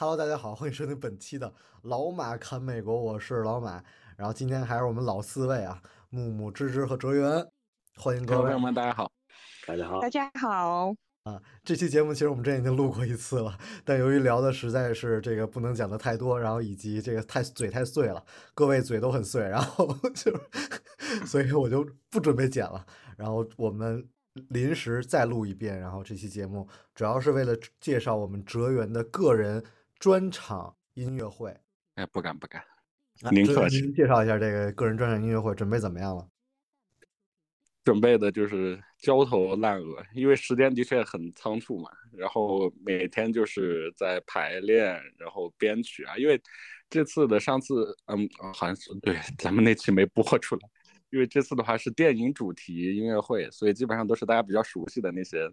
Hello，大家好，欢迎收听本期的老马侃美国，我是老马。然后今天还是我们老四位啊，木木、芝芝和哲源，欢迎各位朋友。们，大家好。大家好大，家好，啊，这期节目其实我们之前已经录过一次了，但由于聊的实在是这个不能讲的太多，然后以及这个太嘴太碎了，各位嘴都很碎，然后就，所以我就不准备剪了。然后我们临时再录一遍，然后这期节目主要是为了介绍我们哲源的个人专场音乐会。哎，不敢不敢。您客气您介绍一下这个个人专场音乐会准备怎么样了？准备的就是焦头烂额，因为时间的确很仓促嘛。然后每天就是在排练，然后编曲啊。因为这次的上次，嗯，好像是对咱们那期没播出来。因为这次的话是电影主题音乐会，所以基本上都是大家比较熟悉的那些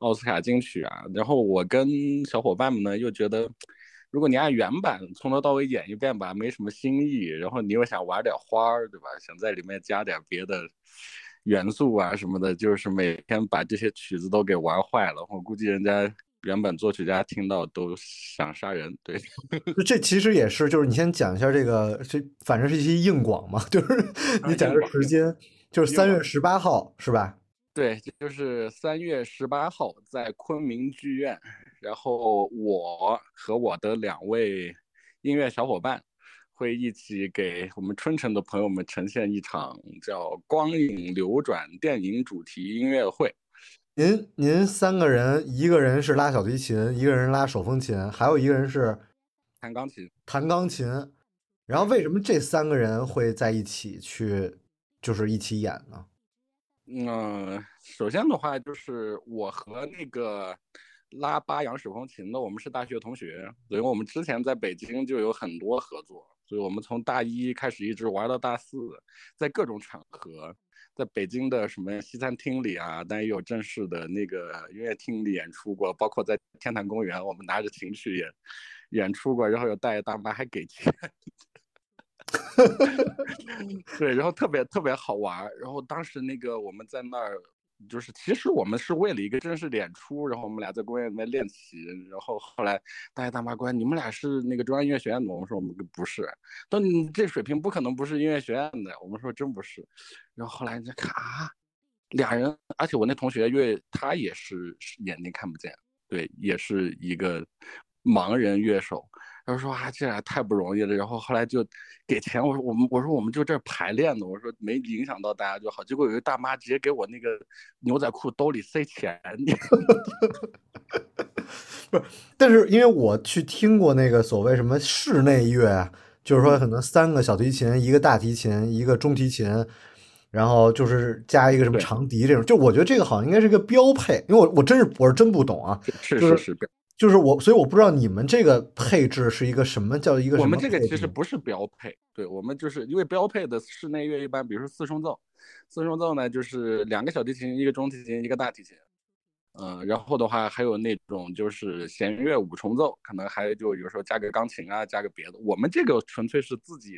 奥斯卡金曲啊。然后我跟小伙伴们呢又觉得，如果你按原版从头到尾演一遍吧，没什么新意。然后你又想玩点花儿，对吧？想在里面加点别的元素啊什么的，就是每天把这些曲子都给玩坏了。我估计人家原本作曲家听到都想杀人。对，这其实也是，就是你先讲一下这个，这反正是一些硬广嘛，就是你讲这时间，就是三月十八号是吧？对，就是三月十八号在昆明剧院，然后我和我的两位音乐小伙伴会一起给我们春城的朋友们呈现一场叫《光影流转》电影主题音乐会。您您三个人，一个人是拉小提琴，一个人拉手风琴，还有一个人是弹钢琴，弹钢琴。然后为什么这三个人会在一起去，就是一起演呢？嗯，首先的话就是我和那个拉巴扬手风琴的，我们是大学同学，所以我们之前在北京就有很多合作，所以我们从大一开始一直玩到大四，在各种场合，在北京的什么西餐厅里啊，但也有正式的那个音乐厅里演出过，包括在天坛公园，我们拿着琴去演演出过，然后有大爷大妈还给钱。对，然后特别特别好玩。然后当时那个我们在那儿，就是其实我们是为了一个正式演出，然后我们俩在公园里面练习。然后后来大爷大妈过来，你们俩是那个中央音乐学院的？我们说我们不是。但你这水平不可能不是音乐学院的。我们说真不是。然后后来人家看啊，俩人，而且我那同学因为他也是眼睛看不见，对，也是一个盲人乐手。然后说啊，这俩太不容易了。然后后来就给钱，我说我们我说我们就这儿排练的，我说没影响到大家就好。结果有一个大妈直接给我那个牛仔裤兜里塞钱，不是，但是因为我去听过那个所谓什么室内乐，就是说可能三个小提琴，一个大提琴，一个中提琴，然后就是加一个什么长笛这种，就我觉得这个好像应该是个标配，因为我我真是我是真不懂啊，是就是是是，就是我，所以我不知道你们这个配置是一个什么叫一个什么我们这个其实不是标配，对我们就是因为标配的室内乐一般，比如说四重奏，四重奏呢就是两个小提琴，一个中提琴，一个大提琴，嗯、然后的话还有那种就是弦乐五重奏，可能还就有时候加个钢琴啊，加个别的。我们这个纯粹是自己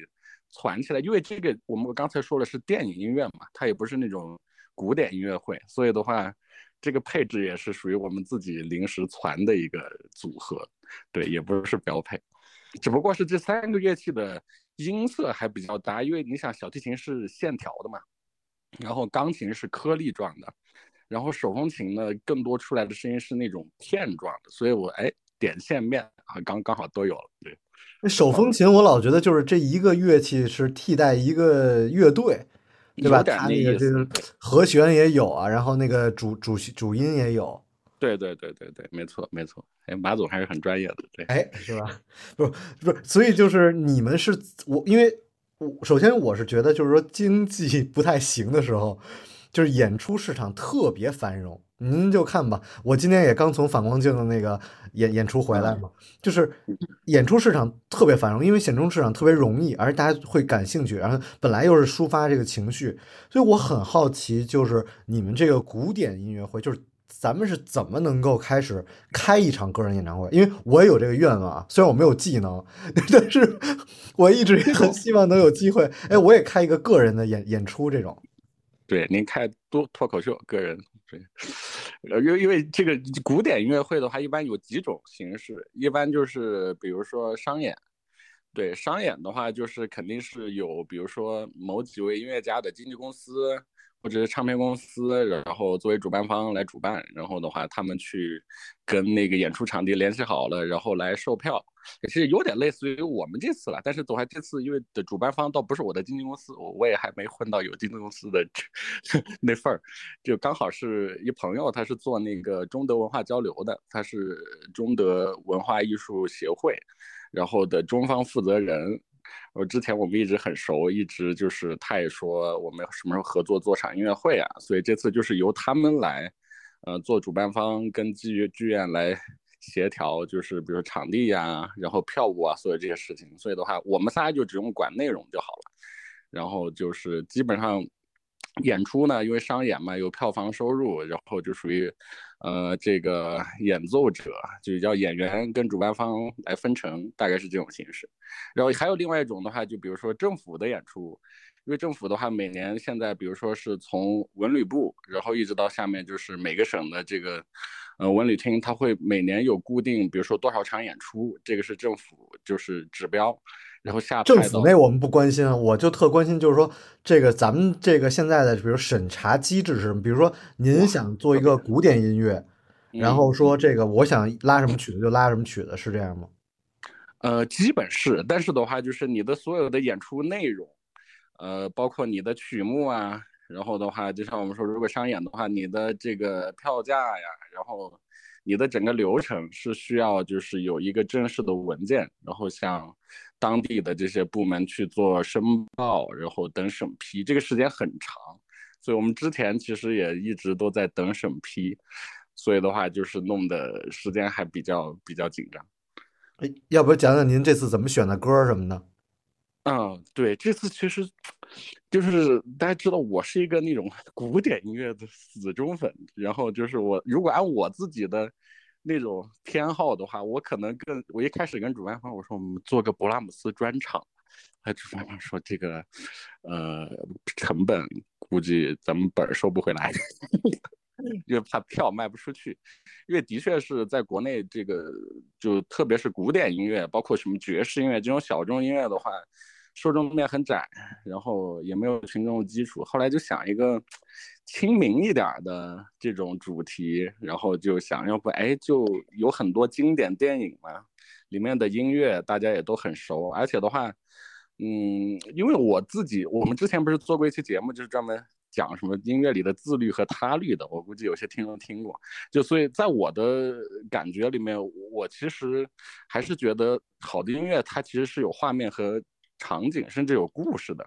攒起来，因为这个我们刚才说的是电影音乐嘛，它也不是那种古典音乐会，所以的话。这个配置也是属于我们自己临时攒的一个组合，对，也不是标配。只不过是这三个乐器的音色还比较搭，因为你想小提琴是线条的嘛，然后钢琴是颗粒状的，然后手风琴呢更多出来的声音是那种片状的，所以我哎点线面啊刚刚好都有了，对，手风琴，我老觉得就是这一个乐器是替代一个乐队，对吧？有点它那个就是和弦也有啊，然后那个主主主音也有，对对对对对，没错没错，哎，马总还是很专业的，对，哎，是吧？不是不是，所以就是你们是我，因为我首先我是觉得就是说经济不太行的时候，就是演出市场特别繁荣。您就看吧，我今天也刚从反光镜的那个演演出回来嘛，就是演出市场特别繁荣，因为演出市场特别容易，而大家会感兴趣，然后本来又是抒发这个情绪，所以我很好奇，就是你们这个古典音乐会，就是咱们是怎么能够开始开一场个人演唱会？因为我也有这个愿望啊，虽然我没有技能，但是我一直也很希望能有机会，哎，我也开一个个人的演演出这种。对，您开多脱口秀个人。对，呃，因为因为这个古典音乐会的话，一般有几种形式，一般就是比如说商演，对，商演的话就是肯定是有，比如说某几位音乐家的经纪公司。或者是唱片公司，然后作为主办方来主办，然后的话，他们去跟那个演出场地联系好了，然后来售票，其实有点类似于我们这次了。但是总还，这次因为的主办方倒不是我的经纪公司，我我也还没混到有经纪公司的 那份儿，就刚好是一朋友，他是做那个中德文化交流的，他是中德文化艺术协会，然后的中方负责人。我之前我们一直很熟，一直就是他也说我们什么时候合作做场音乐会啊，所以这次就是由他们来，呃，做主办方跟剧剧院来协调，就是比如说场地呀，然后票务啊，所有这些事情。所以的话，我们仨就只用管内容就好了，然后就是基本上。演出呢，因为商演嘛，有票房收入，然后就属于，呃，这个演奏者就是叫演员跟主办方来分成，大概是这种形式。然后还有另外一种的话，就比如说政府的演出，因为政府的话，每年现在比如说是从文旅部，然后一直到下面就是每个省的这个，呃，文旅厅，它会每年有固定，比如说多少场演出，这个是政府就是指标。然后下政府那我们不关心，我就特关心，就是说这个咱们这个现在的，比如审查机制是什么？比如说您想做一个古典音乐，然后说这个我想拉什么曲子就拉什么曲子，是这样吗？呃，基本是，但是的话就是你的所有的演出内容，呃，包括你的曲目啊，然后的话就像我们说，如果商演的话，你的这个票价呀，然后你的整个流程是需要就是有一个正式的文件，然后向。当地的这些部门去做申报，然后等审批，这个时间很长，所以我们之前其实也一直都在等审批，所以的话就是弄的时间还比较比较紧张。哎，要不讲讲您这次怎么选的歌什么的？嗯，对，这次其实就是大家知道我是一个那种 古典音乐的死忠粉，然后就是我如果按我自己的。那种偏好的话，我可能更我一开始跟主办方我说我们做个勃拉姆斯专场，还主办方说这个，呃，成本估计咱们本儿收不回来，因为怕票卖不出去，因为的确是在国内这个就特别是古典音乐，包括什么爵士音乐这种小众音乐的话。受众面很窄，然后也没有群众基础。后来就想一个亲民一点的这种主题，然后就想要不哎，就有很多经典电影嘛，里面的音乐大家也都很熟。而且的话，嗯，因为我自己，我们之前不是做过一期节目，就是专门讲什么音乐里的自律和他律的。我估计有些听众听过。就所以在我的感觉里面，我其实还是觉得好的音乐它其实是有画面和。场景甚至有故事的，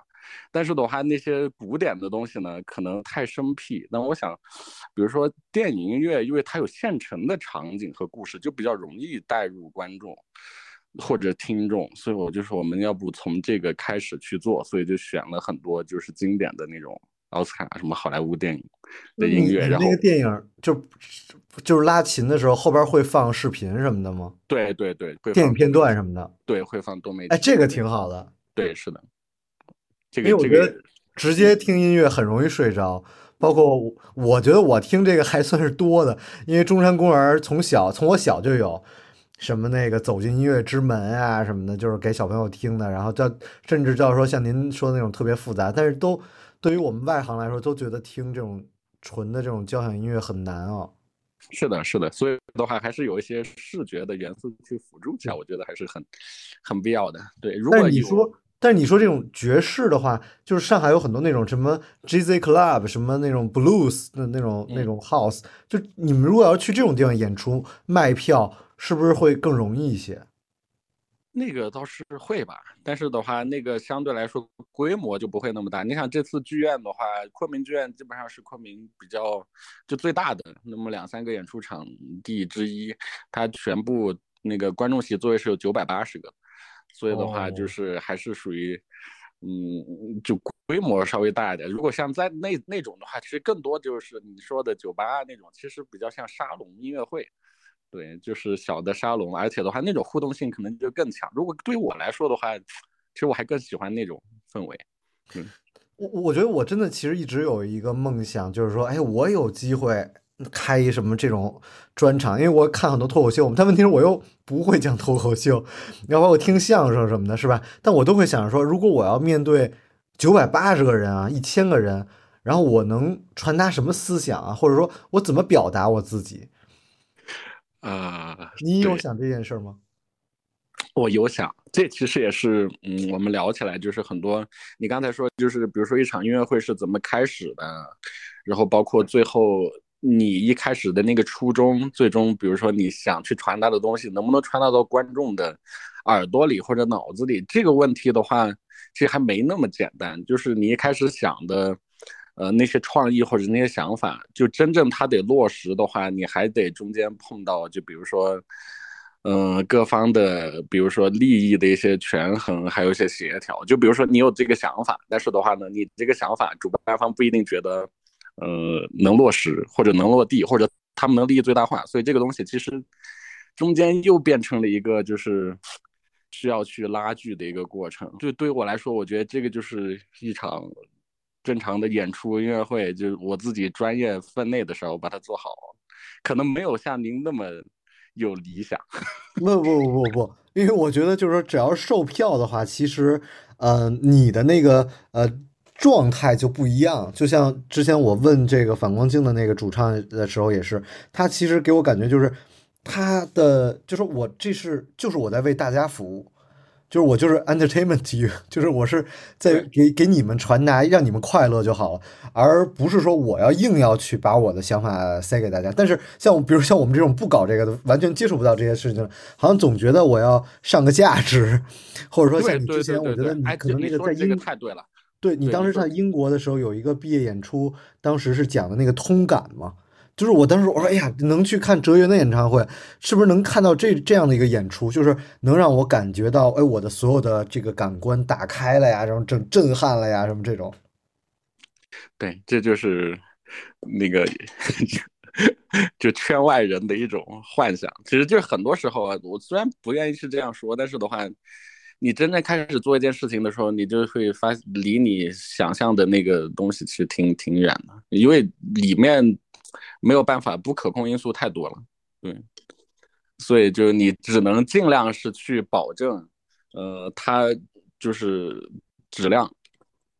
但是的话，那些古典的东西呢，可能太生僻。那我想，比如说电影音乐，因为它有现成的场景和故事，就比较容易带入观众或者听众。所以我就说，我们要不从这个开始去做，所以就选了很多就是经典的那种奥斯卡什么好莱坞电影的音乐。然后那个电影就就是拉琴的时候，后边会放视频什么的吗？对对对，电影片段什么的，对，会放多媒体。哎，这个挺好的。对，是的，因为我觉得直接听音乐很容易睡着，包括我觉得我听这个还算是多的，因为中山公园从小从我小就有什么那个走进音乐之门啊什么的，就是给小朋友听的，然后叫甚至叫说像您说的那种特别复杂，但是都对于我们外行来说都觉得听这种纯的这种交响音乐很难哦。是的，是的，所以的话还是有一些视觉的元素去辅助一下，我觉得还是很很必要的。对，如果你说。但是你说这种爵士的话，就是上海有很多那种什么 Jazz Club，什么那种 Blues 的那种那种 House，就你们如果要去这种地方演出卖票，是不是会更容易一些？那个倒是会吧，但是的话，那个相对来说规模就不会那么大。你想这次剧院的话，昆明剧院基本上是昆明比较就最大的那么两三个演出场地之一，它全部那个观众席座位是有九百八十个，所以的话就是还是属于嗯就规模稍微大一点。如果像在那那种的话，其实更多就是你说的酒吧那种，其实比较像沙龙音乐会。对，就是小的沙龙，而且的话，那种互动性可能就更强。如果对于我来说的话，其实我还更喜欢那种氛围。嗯，我我觉得我真的其实一直有一个梦想，就是说，哎，我有机会开一什么这种专场，因为我看很多脱口秀，但问题是我又不会讲脱口秀，要包括听相声什么的，是吧？但我都会想着说，如果我要面对九百八十个人啊，一千个人，然后我能传达什么思想啊，或者说我怎么表达我自己？啊，你有想这件事吗？我有想，这其实也是，嗯，我们聊起来就是很多。你刚才说，就是比如说一场音乐会是怎么开始的，然后包括最后你一开始的那个初衷，最终比如说你想去传达的东西能不能传达到观众的耳朵里或者脑子里，这个问题的话，其实还没那么简单。就是你一开始想的。呃，那些创意或者那些想法，就真正它得落实的话，你还得中间碰到，就比如说，嗯，各方的，比如说利益的一些权衡，还有一些协调。就比如说你有这个想法，但是的话呢，你这个想法主办方不一定觉得，呃，能落实或者能落地，或者他们能利益最大化。所以这个东西其实中间又变成了一个就是需要去拉锯的一个过程。就对于我来说，我觉得这个就是一场。正常的演出音乐会，就是我自己专业分内的时候把它做好，可能没有像您那么有理想。不不不不不，因为我觉得就是说，只要售票的话，其实呃，你的那个呃状态就不一样。就像之前我问这个反光镜的那个主唱的时候，也是他其实给我感觉就是他的就是我这是就是我在为大家服务。就是我就是 entertainment you，就是我是在给给你们传达，让你们快乐就好了，而不是说我要硬要去把我的想法塞给大家。但是像比如像我们这种不搞这个的，完全接触不到这些事情，好像总觉得我要上个价值，或者说像你之前，我觉得你可能那个在英太对了，对你当时在英国的时候有一个毕业演出，当时是讲的那个通感嘛。就是我当时我说，哎呀，能去看哲源的演唱会，是不是能看到这这样的一个演出？就是能让我感觉到，哎，我的所有的这个感官打开了呀，然后震震撼了呀，什么这种。对，这就是那个 就圈外人的一种幻想。其实就是很多时候啊，我虽然不愿意是这样说，但是的话，你真正开始做一件事情的时候，你就会发现离你想象的那个东西其实挺挺远的，因为里面。没有办法，不可控因素太多了，对，所以就你只能尽量是去保证，呃，它就是质量，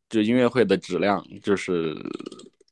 就音乐会的质量就是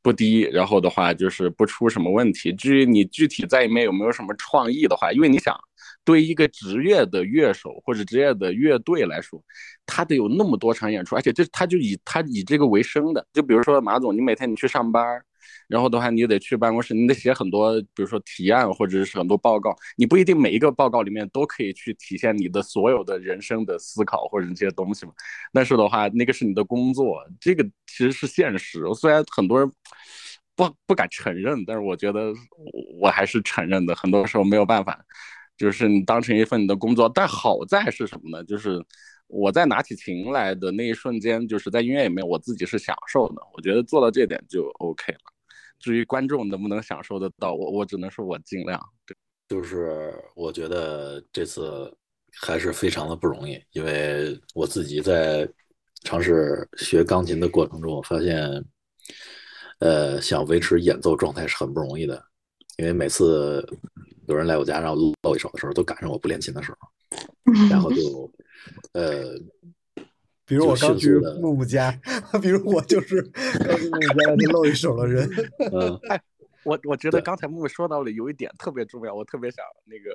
不低，然后的话就是不出什么问题。至于你具体在里面有没有什么创意的话，因为你想，对一个职业的乐手或者职业的乐队来说，他得有那么多场演出，而且这他就以他以这个为生的。就比如说马总，你每天你去上班。然后的话，你得去办公室，你得写很多，比如说提案或者是很多报告。你不一定每一个报告里面都可以去体现你的所有的人生的思考或者这些东西嘛。但是的话，那个是你的工作，这个其实是现实。虽然很多人不不敢承认，但是我觉得我还是承认的。很多时候没有办法，就是你当成一份你的工作。但好在是什么呢？就是我在拿起琴来的那一瞬间，就是在音乐里面我自己是享受的。我觉得做到这点就 OK 了。至于观众能不能享受得到，我我只能说我尽量。对，就是我觉得这次还是非常的不容易，因为我自己在尝试学钢琴的过程中，我发现，呃，想维持演奏状态是很不容易的。因为每次有人来我家让我露一手的时候，都赶上我不练琴的时候，然后就，呃。比如我刚去木木家，比如我就是 刚去木木家就露一手的人。哎，我我觉得刚才木木说到了有一点特别重要，我特别想那个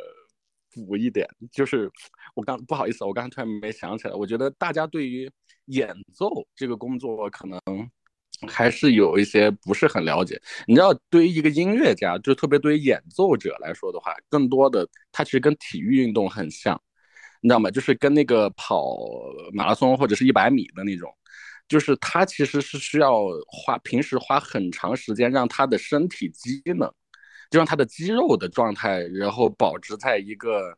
补一点，就是我刚不好意思，我刚才突然没想起来。我觉得大家对于演奏这个工作可能还是有一些不是很了解。你知道，对于一个音乐家，就特别对于演奏者来说的话，更多的它其实跟体育运动很像。你知道吗？就是跟那个跑马拉松或者是一百米的那种，就是他其实是需要花平时花很长时间让他的身体机能，就让他的肌肉的状态，然后保持在一个。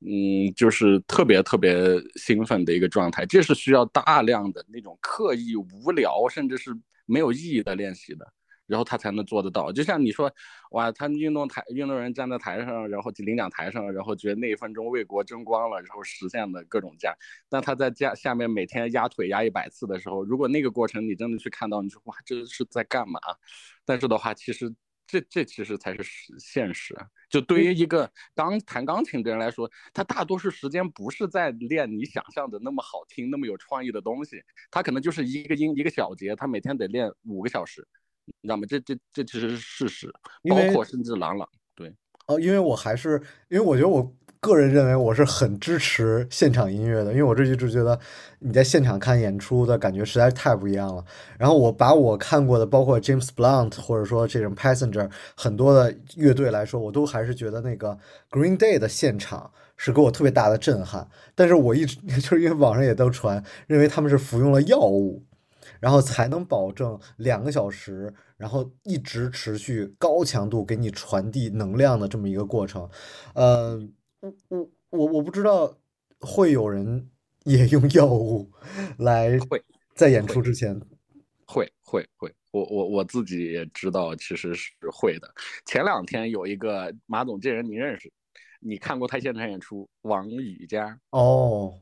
嗯，就是特别特别兴奋的一个状态，这是需要大量的那种刻意无聊甚至是没有意义的练习的，然后他才能做得到。就像你说，哇，他运动台运动员站在台上，然后领奖台上，然后觉得那一分钟为国争光了，然后实现了各种价。但他在家下面每天压腿压一百次的时候，如果那个过程你真的去看到，你说哇，这是在干嘛？但是的话，其实。这这其实才是实现实。就对于一个刚弹钢琴的人来说，他大多数时间不是在练你想象的那么好听、那么有创意的东西，他可能就是一个音一个小节，他每天得练五个小时，你知道吗？这这这其实是事实，包括甚至朗朗对。哦，因为我还是因为我觉得我。个人认为我是很支持现场音乐的，因为我这一直觉得你在现场看演出的感觉实在是太不一样了。然后我把我看过的，包括 James Blunt 或者说这种 Passenger 很多的乐队来说，我都还是觉得那个 Green Day 的现场是给我特别大的震撼。但是我一直 就是因为网上也都传，认为他们是服用了药物，然后才能保证两个小时，然后一直持续高强度给你传递能量的这么一个过程，呃。我我我我不知道会有人 也用药物来会在演出之前会会会我我我自己也知道其实是会的。前两天有一个马总这人你认识，你看过他现场演出王羽佳哦。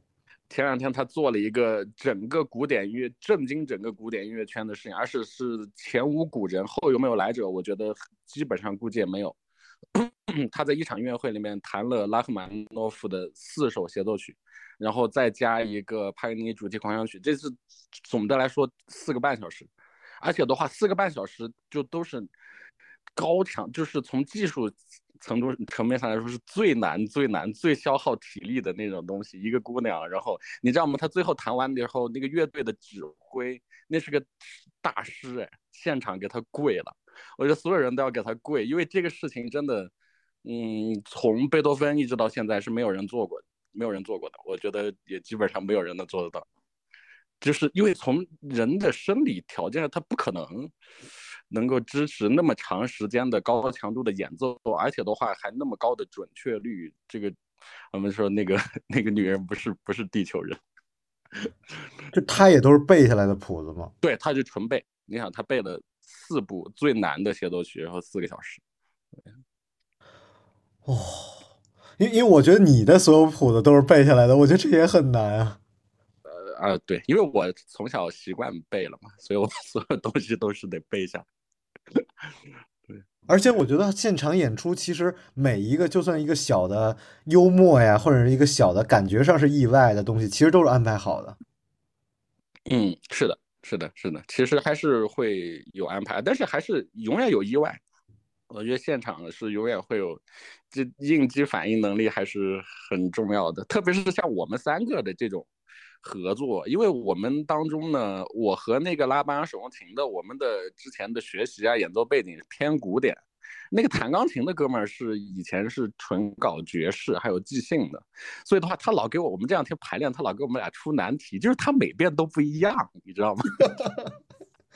前两天他做了一个整个古典乐震惊整个古典音乐圈的事情，而且是前无古人后有没有来者，我觉得基本上估计也没有。他在一场音乐会里面弹了拉赫玛诺夫的四首协奏曲，然后再加一个帕格尼尼主题狂想曲，这是总的来说四个半小时，而且的话四个半小时就都是高强，就是从技术程度层面上来说是最难、最难、最消耗体力的那种东西。一个姑娘，然后你知道吗？他最后弹完以后，那个乐队的指挥那是个大师哎，现场给她跪了。我觉得所有人都要给他跪，因为这个事情真的，嗯，从贝多芬一直到现在是没有人做过，没有人做过的。我觉得也基本上没有人能做得到，就是因为从人的生理条件，他不可能能够支持那么长时间的高强度的演奏，而且的话还那么高的准确率。这个我们说那个那个女人不是不是地球人，就她也都是背下来的谱子吗？对，她就纯背。你想，她背了。四部最难的协奏曲，然后四个小时。哦，因因为我觉得你的所有谱子都是背下来的，我觉得这也很难啊。呃啊，对，因为我从小习惯背了嘛，所以我 所有东西都是得背下。对，而且我觉得现场演出其实每一个，就算一个小的幽默呀，或者是一个小的感觉上是意外的东西，其实都是安排好的。嗯，是的。是的，是的，其实还是会有安排，但是还是永远有意外。我觉得现场是永远会有，这应激反应能力还是很重要的，特别是像我们三个的这种合作，因为我们当中呢，我和那个拉班手风琴的，我们的之前的学习啊，演奏背景偏古典。那个弹钢琴的哥们儿是以前是纯搞爵士，还有即兴的，所以的话，他老给我我们这两天排练，他老给我们俩出难题，就是他每遍都不一样，你知道吗？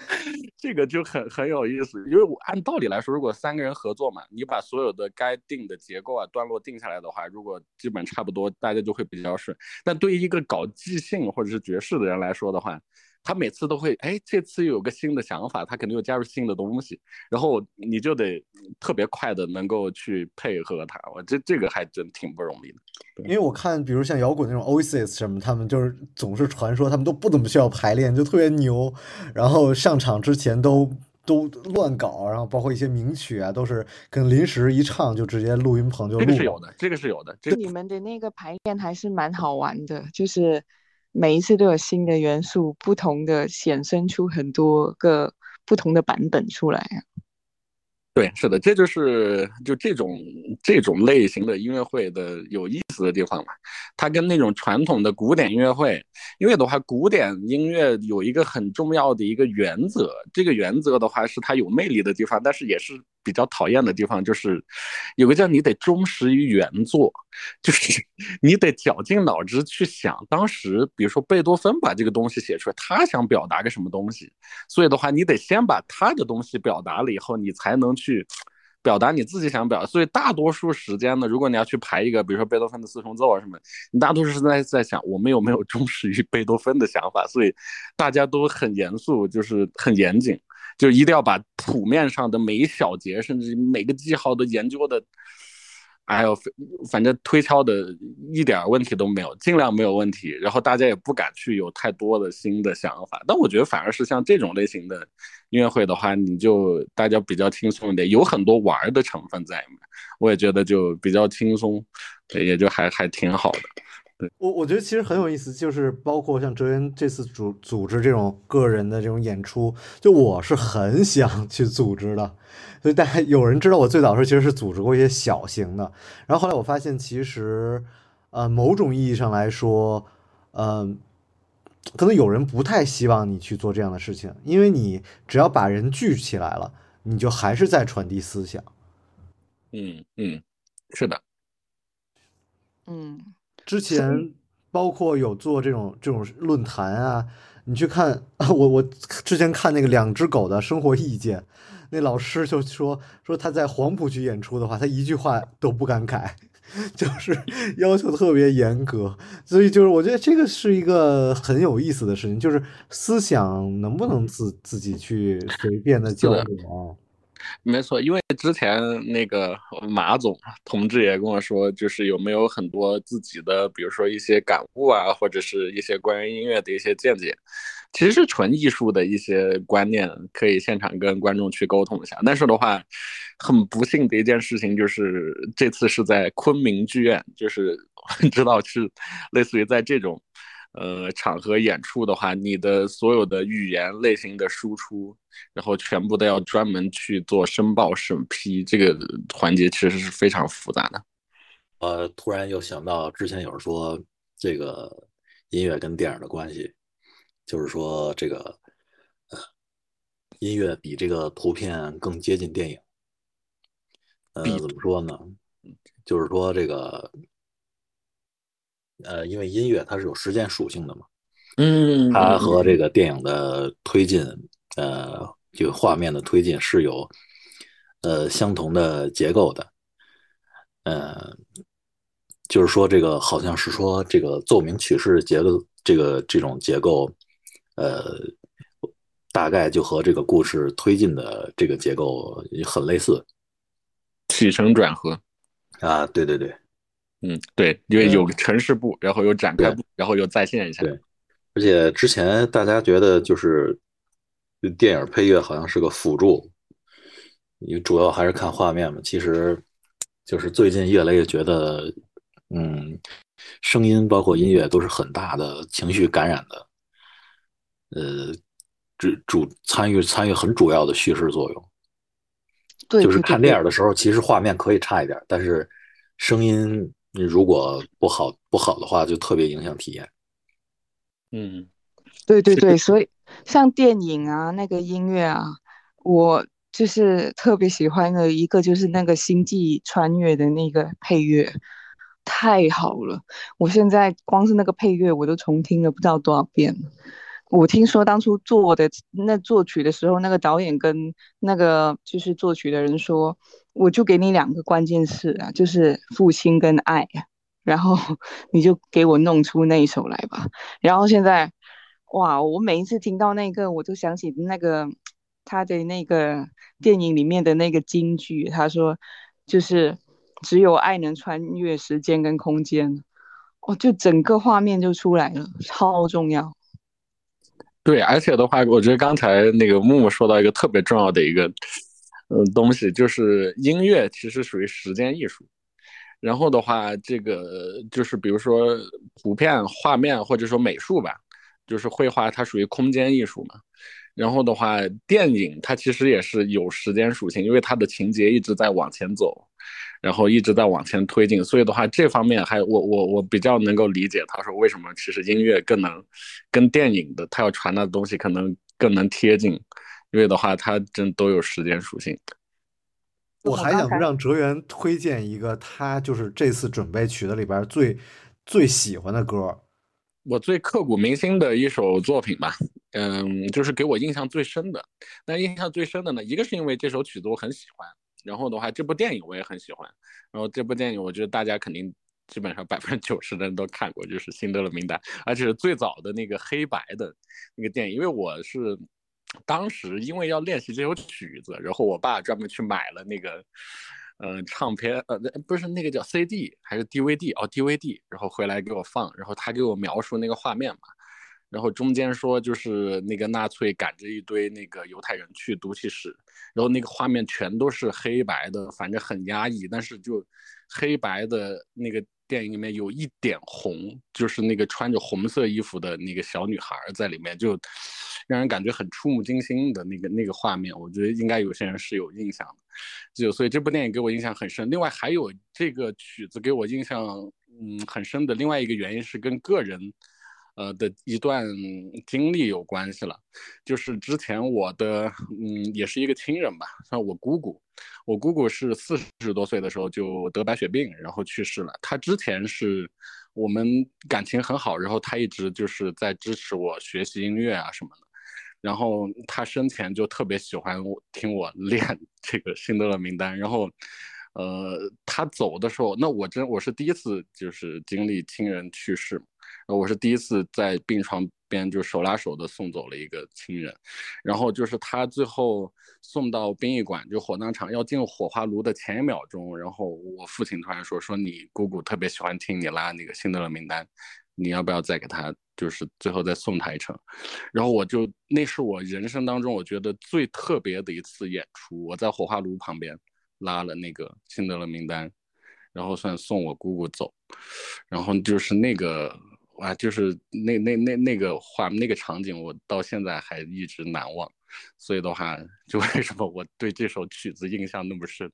这个就很很有意思，因为我按道理来说，如果三个人合作嘛，你把所有的该定的结构啊、段落定下来的话，如果基本差不多，大家就会比较顺。但对于一个搞即兴或者是爵士的人来说的话，他每次都会，哎，这次又有个新的想法，他肯定又加入新的东西，然后你就得特别快的能够去配合他，我这这个还真挺不容易的。因为我看，比如像摇滚那种 Oasis 什么，他们就是总是传说他们都不怎么需要排练，就特别牛，然后上场之前都都乱搞，然后包括一些名曲啊，都是跟临时一唱就直接录音棚就录。这个是有的，这个是有的。这你们的那个排练还是蛮好玩的，就是。每一次都有新的元素，不同的衍生出很多个不同的版本出来。对，是的，这就是就这种这种类型的音乐会的有意思的地方嘛。它跟那种传统的古典音乐会，因为的话，古典音乐有一个很重要的一个原则，这个原则的话是它有魅力的地方，但是也是比较讨厌的地方，就是有个叫你得忠实于原作，就是 你得绞尽脑汁去想，当时比如说贝多芬把这个东西写出来，他想表达个什么东西，所以的话，你得先把他的东西表达了以后，你才能去。表达你自己想表达，所以大多数时间呢，如果你要去排一个，比如说贝多芬的四重奏啊什么，你大多数是在在想我们有没有忠实于贝多芬的想法，所以大家都很严肃，就是很严谨，就一定要把谱面上的每一小节，甚至每个记号都研究的。哎呦，反正推敲的一点问题都没有，尽量没有问题。然后大家也不敢去有太多的新的想法。但我觉得反而是像这种类型的音乐会的话，你就大家比较轻松一点，有很多玩的成分在里面。我也觉得就比较轻松，也就还还挺好的。对我我觉得其实很有意思，就是包括像哲渊这次组组织这种个人的这种演出，就我是很想去组织的。所以大家有人知道我最早时候其实是组织过一些小型的，然后后来我发现其实，呃，某种意义上来说，嗯，可能有人不太希望你去做这样的事情，因为你只要把人聚起来了，你就还是在传递思想。嗯嗯，是的。嗯，之前包括有做这种这种论坛啊，你去看我我之前看那个两只狗的生活意见。那老师就说说他在黄浦区演出的话，他一句话都不敢改，就是要求特别严格。所以就是我觉得这个是一个很有意思的事情，就是思想能不能自自己去随便的交流啊？没错，因为之前那个马总同志也跟我说，就是有没有很多自己的，比如说一些感悟啊，或者是一些关于音乐的一些见解。其实是纯艺术的一些观念，可以现场跟观众去沟通一下。但是的话，很不幸的一件事情就是，这次是在昆明剧院，就是 知道是类似于在这种呃场合演出的话，你的所有的语言类型的输出，然后全部都要专门去做申报审批，这个环节其实是非常复杂的。呃，突然又想到之前有人说这个音乐跟电影的关系。就是说，这个呃，音乐比这个图片更接近电影。呃，怎么说呢？就是说，这个呃，因为音乐它是有时间属性的嘛，嗯，它和这个电影的推进，呃，这个画面的推进是有呃相同的结构的。呃，就是说，这个好像是说，这个奏鸣曲式结构，这个这种结构。呃，大概就和这个故事推进的这个结构很类似，起承转合啊，对对对，嗯，对，因为有城市部，然后有展开部，然后又再现一下。对，而且之前大家觉得就是电影配乐好像是个辅助，你主要还是看画面嘛。其实就是最近越来越觉得，嗯，声音包括音乐都是很大的情绪感染的。呃，主主参与参与很主要的叙事作用，对，就是看电影的时候，其实画面可以差一点，但是声音如果不好不好的话，就特别影响体验。嗯，对对对，所以像电影啊，那个音乐啊，我就是特别喜欢的一个，就是那个《星际穿越》的那个配乐，太好了！我现在光是那个配乐，我都重听了不知道多少遍了。我听说当初做的那作曲的时候，那个导演跟那个就是作曲的人说，我就给你两个关键词啊，就是父亲跟爱，然后 你就给我弄出那一首来吧。然后现在，哇，我每一次听到那个，我就想起那个他的那个电影里面的那个金句，他说就是只有爱能穿越时间跟空间，哦，就整个画面就出来了，超重要。对，而且的话，我觉得刚才那个木木说到一个特别重要的一个，嗯，东西，就是音乐其实属于时间艺术。然后的话，这个就是比如说图片、画面或者说美术吧，就是绘画，它属于空间艺术嘛。然后的话，电影它其实也是有时间属性，因为它的情节一直在往前走。然后一直在往前推进，所以的话，这方面还我我我比较能够理解他说为什么其实音乐更能跟电影的他要传达的东西可能更能贴近，因为的话它真都有时间属性。我还想让哲源推荐一个他就是这次准备曲子里边最最喜欢的歌。我最刻骨铭心的一首作品吧，嗯，就是给我印象最深的。那印象最深的呢，一个是因为这首曲子我很喜欢，然后的话，这部电影我也很喜欢。然后这部电影，我觉得大家肯定基本上百分之九十的人都看过，就是《辛德勒名单》，而且是最早的那个黑白的那个电影。因为我是当时因为要练习这首曲子，然后我爸专门去买了那个。嗯，唱片呃不是那个叫 CD 还是 DVD 哦 DVD，然后回来给我放，然后他给我描述那个画面嘛，然后中间说就是那个纳粹赶着一堆那个犹太人去毒气室，然后那个画面全都是黑白的，反正很压抑，但是就黑白的那个电影里面有一点红，就是那个穿着红色衣服的那个小女孩在里面，就让人感觉很触目惊心的那个那个画面，我觉得应该有些人是有印象的。就所以这部电影给我印象很深。另外还有这个曲子给我印象嗯很深的另外一个原因是跟个人呃的一段经历有关系了。就是之前我的嗯也是一个亲人吧，像我姑姑，我姑姑是四十多岁的时候就得白血病，然后去世了。她之前是我们感情很好，然后她一直就是在支持我学习音乐啊什么的。然后他生前就特别喜欢我听我练 这个辛德勒名单，然后，呃，他走的时候，那我真我是第一次就是经历亲人去世，我是第一次在病床边就手拉手的送走了一个亲人，然后就是他最后送到殡仪馆就火葬场要进火化炉的前一秒钟，然后我父亲突然说说你姑姑特别喜欢听你拉那个辛德勒名单。你要不要再给他，就是最后再送他一程？然后我就那是我人生当中我觉得最特别的一次演出。我在火化炉旁边拉了那个辛德勒名单，然后算送我姑姑走。然后就是那个哇，就是那那那那个画那个场景，我到现在还一直难忘。所以的话，就为什么我对这首曲子印象那么深？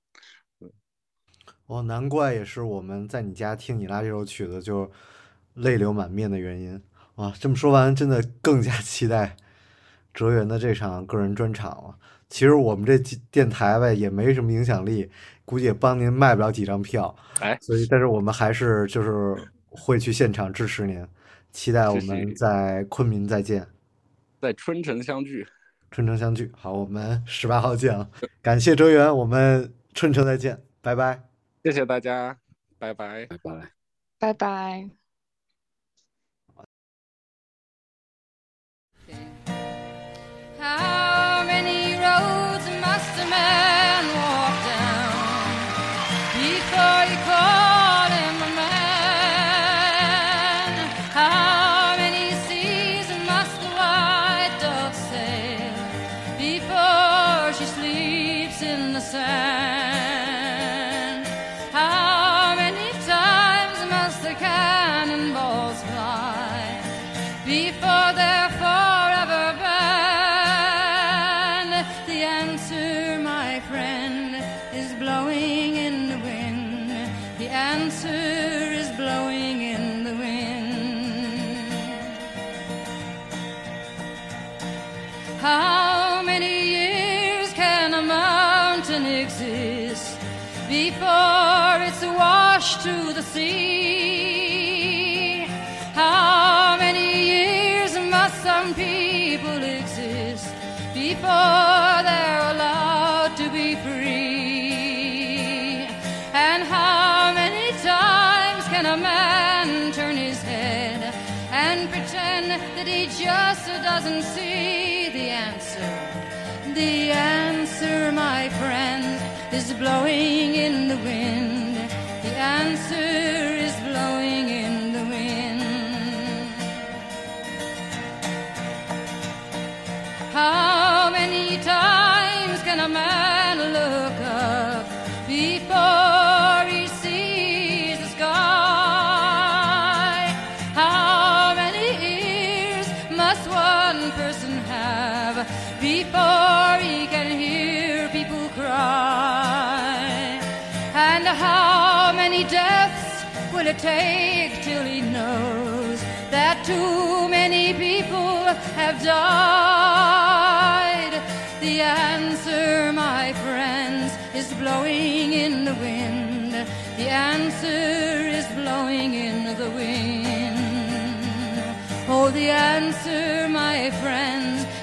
哦，难怪也是我们在你家听你拉这首曲子就。泪流满面的原因哇！这么说完，真的更加期待哲源的这场个人专场了。其实我们这电台呗也没什么影响力，估计也帮您卖不了几张票。哎，所以但是我们还是就是会去现场支持您，期待我们在昆明再见，在春城相聚。春城相聚，好，我们十八号见啊。感谢哲源，我们春城再见，拜拜。谢谢大家，拜拜，拜拜，拜拜。How many years can a mountain exist before it's washed to the sea? How many years must some people exist before they're allowed to be free? And how many times can a man turn his head and pretend that he just doesn't see answer? The answer, my friend, is blowing in the wind. The answer is blowing before he can hear people cry? And how many deaths will it take till he knows that too many people have died? The answer, my friends, is blowing in the wind. The answer is blowing in the wind. Oh, the answer, my friends,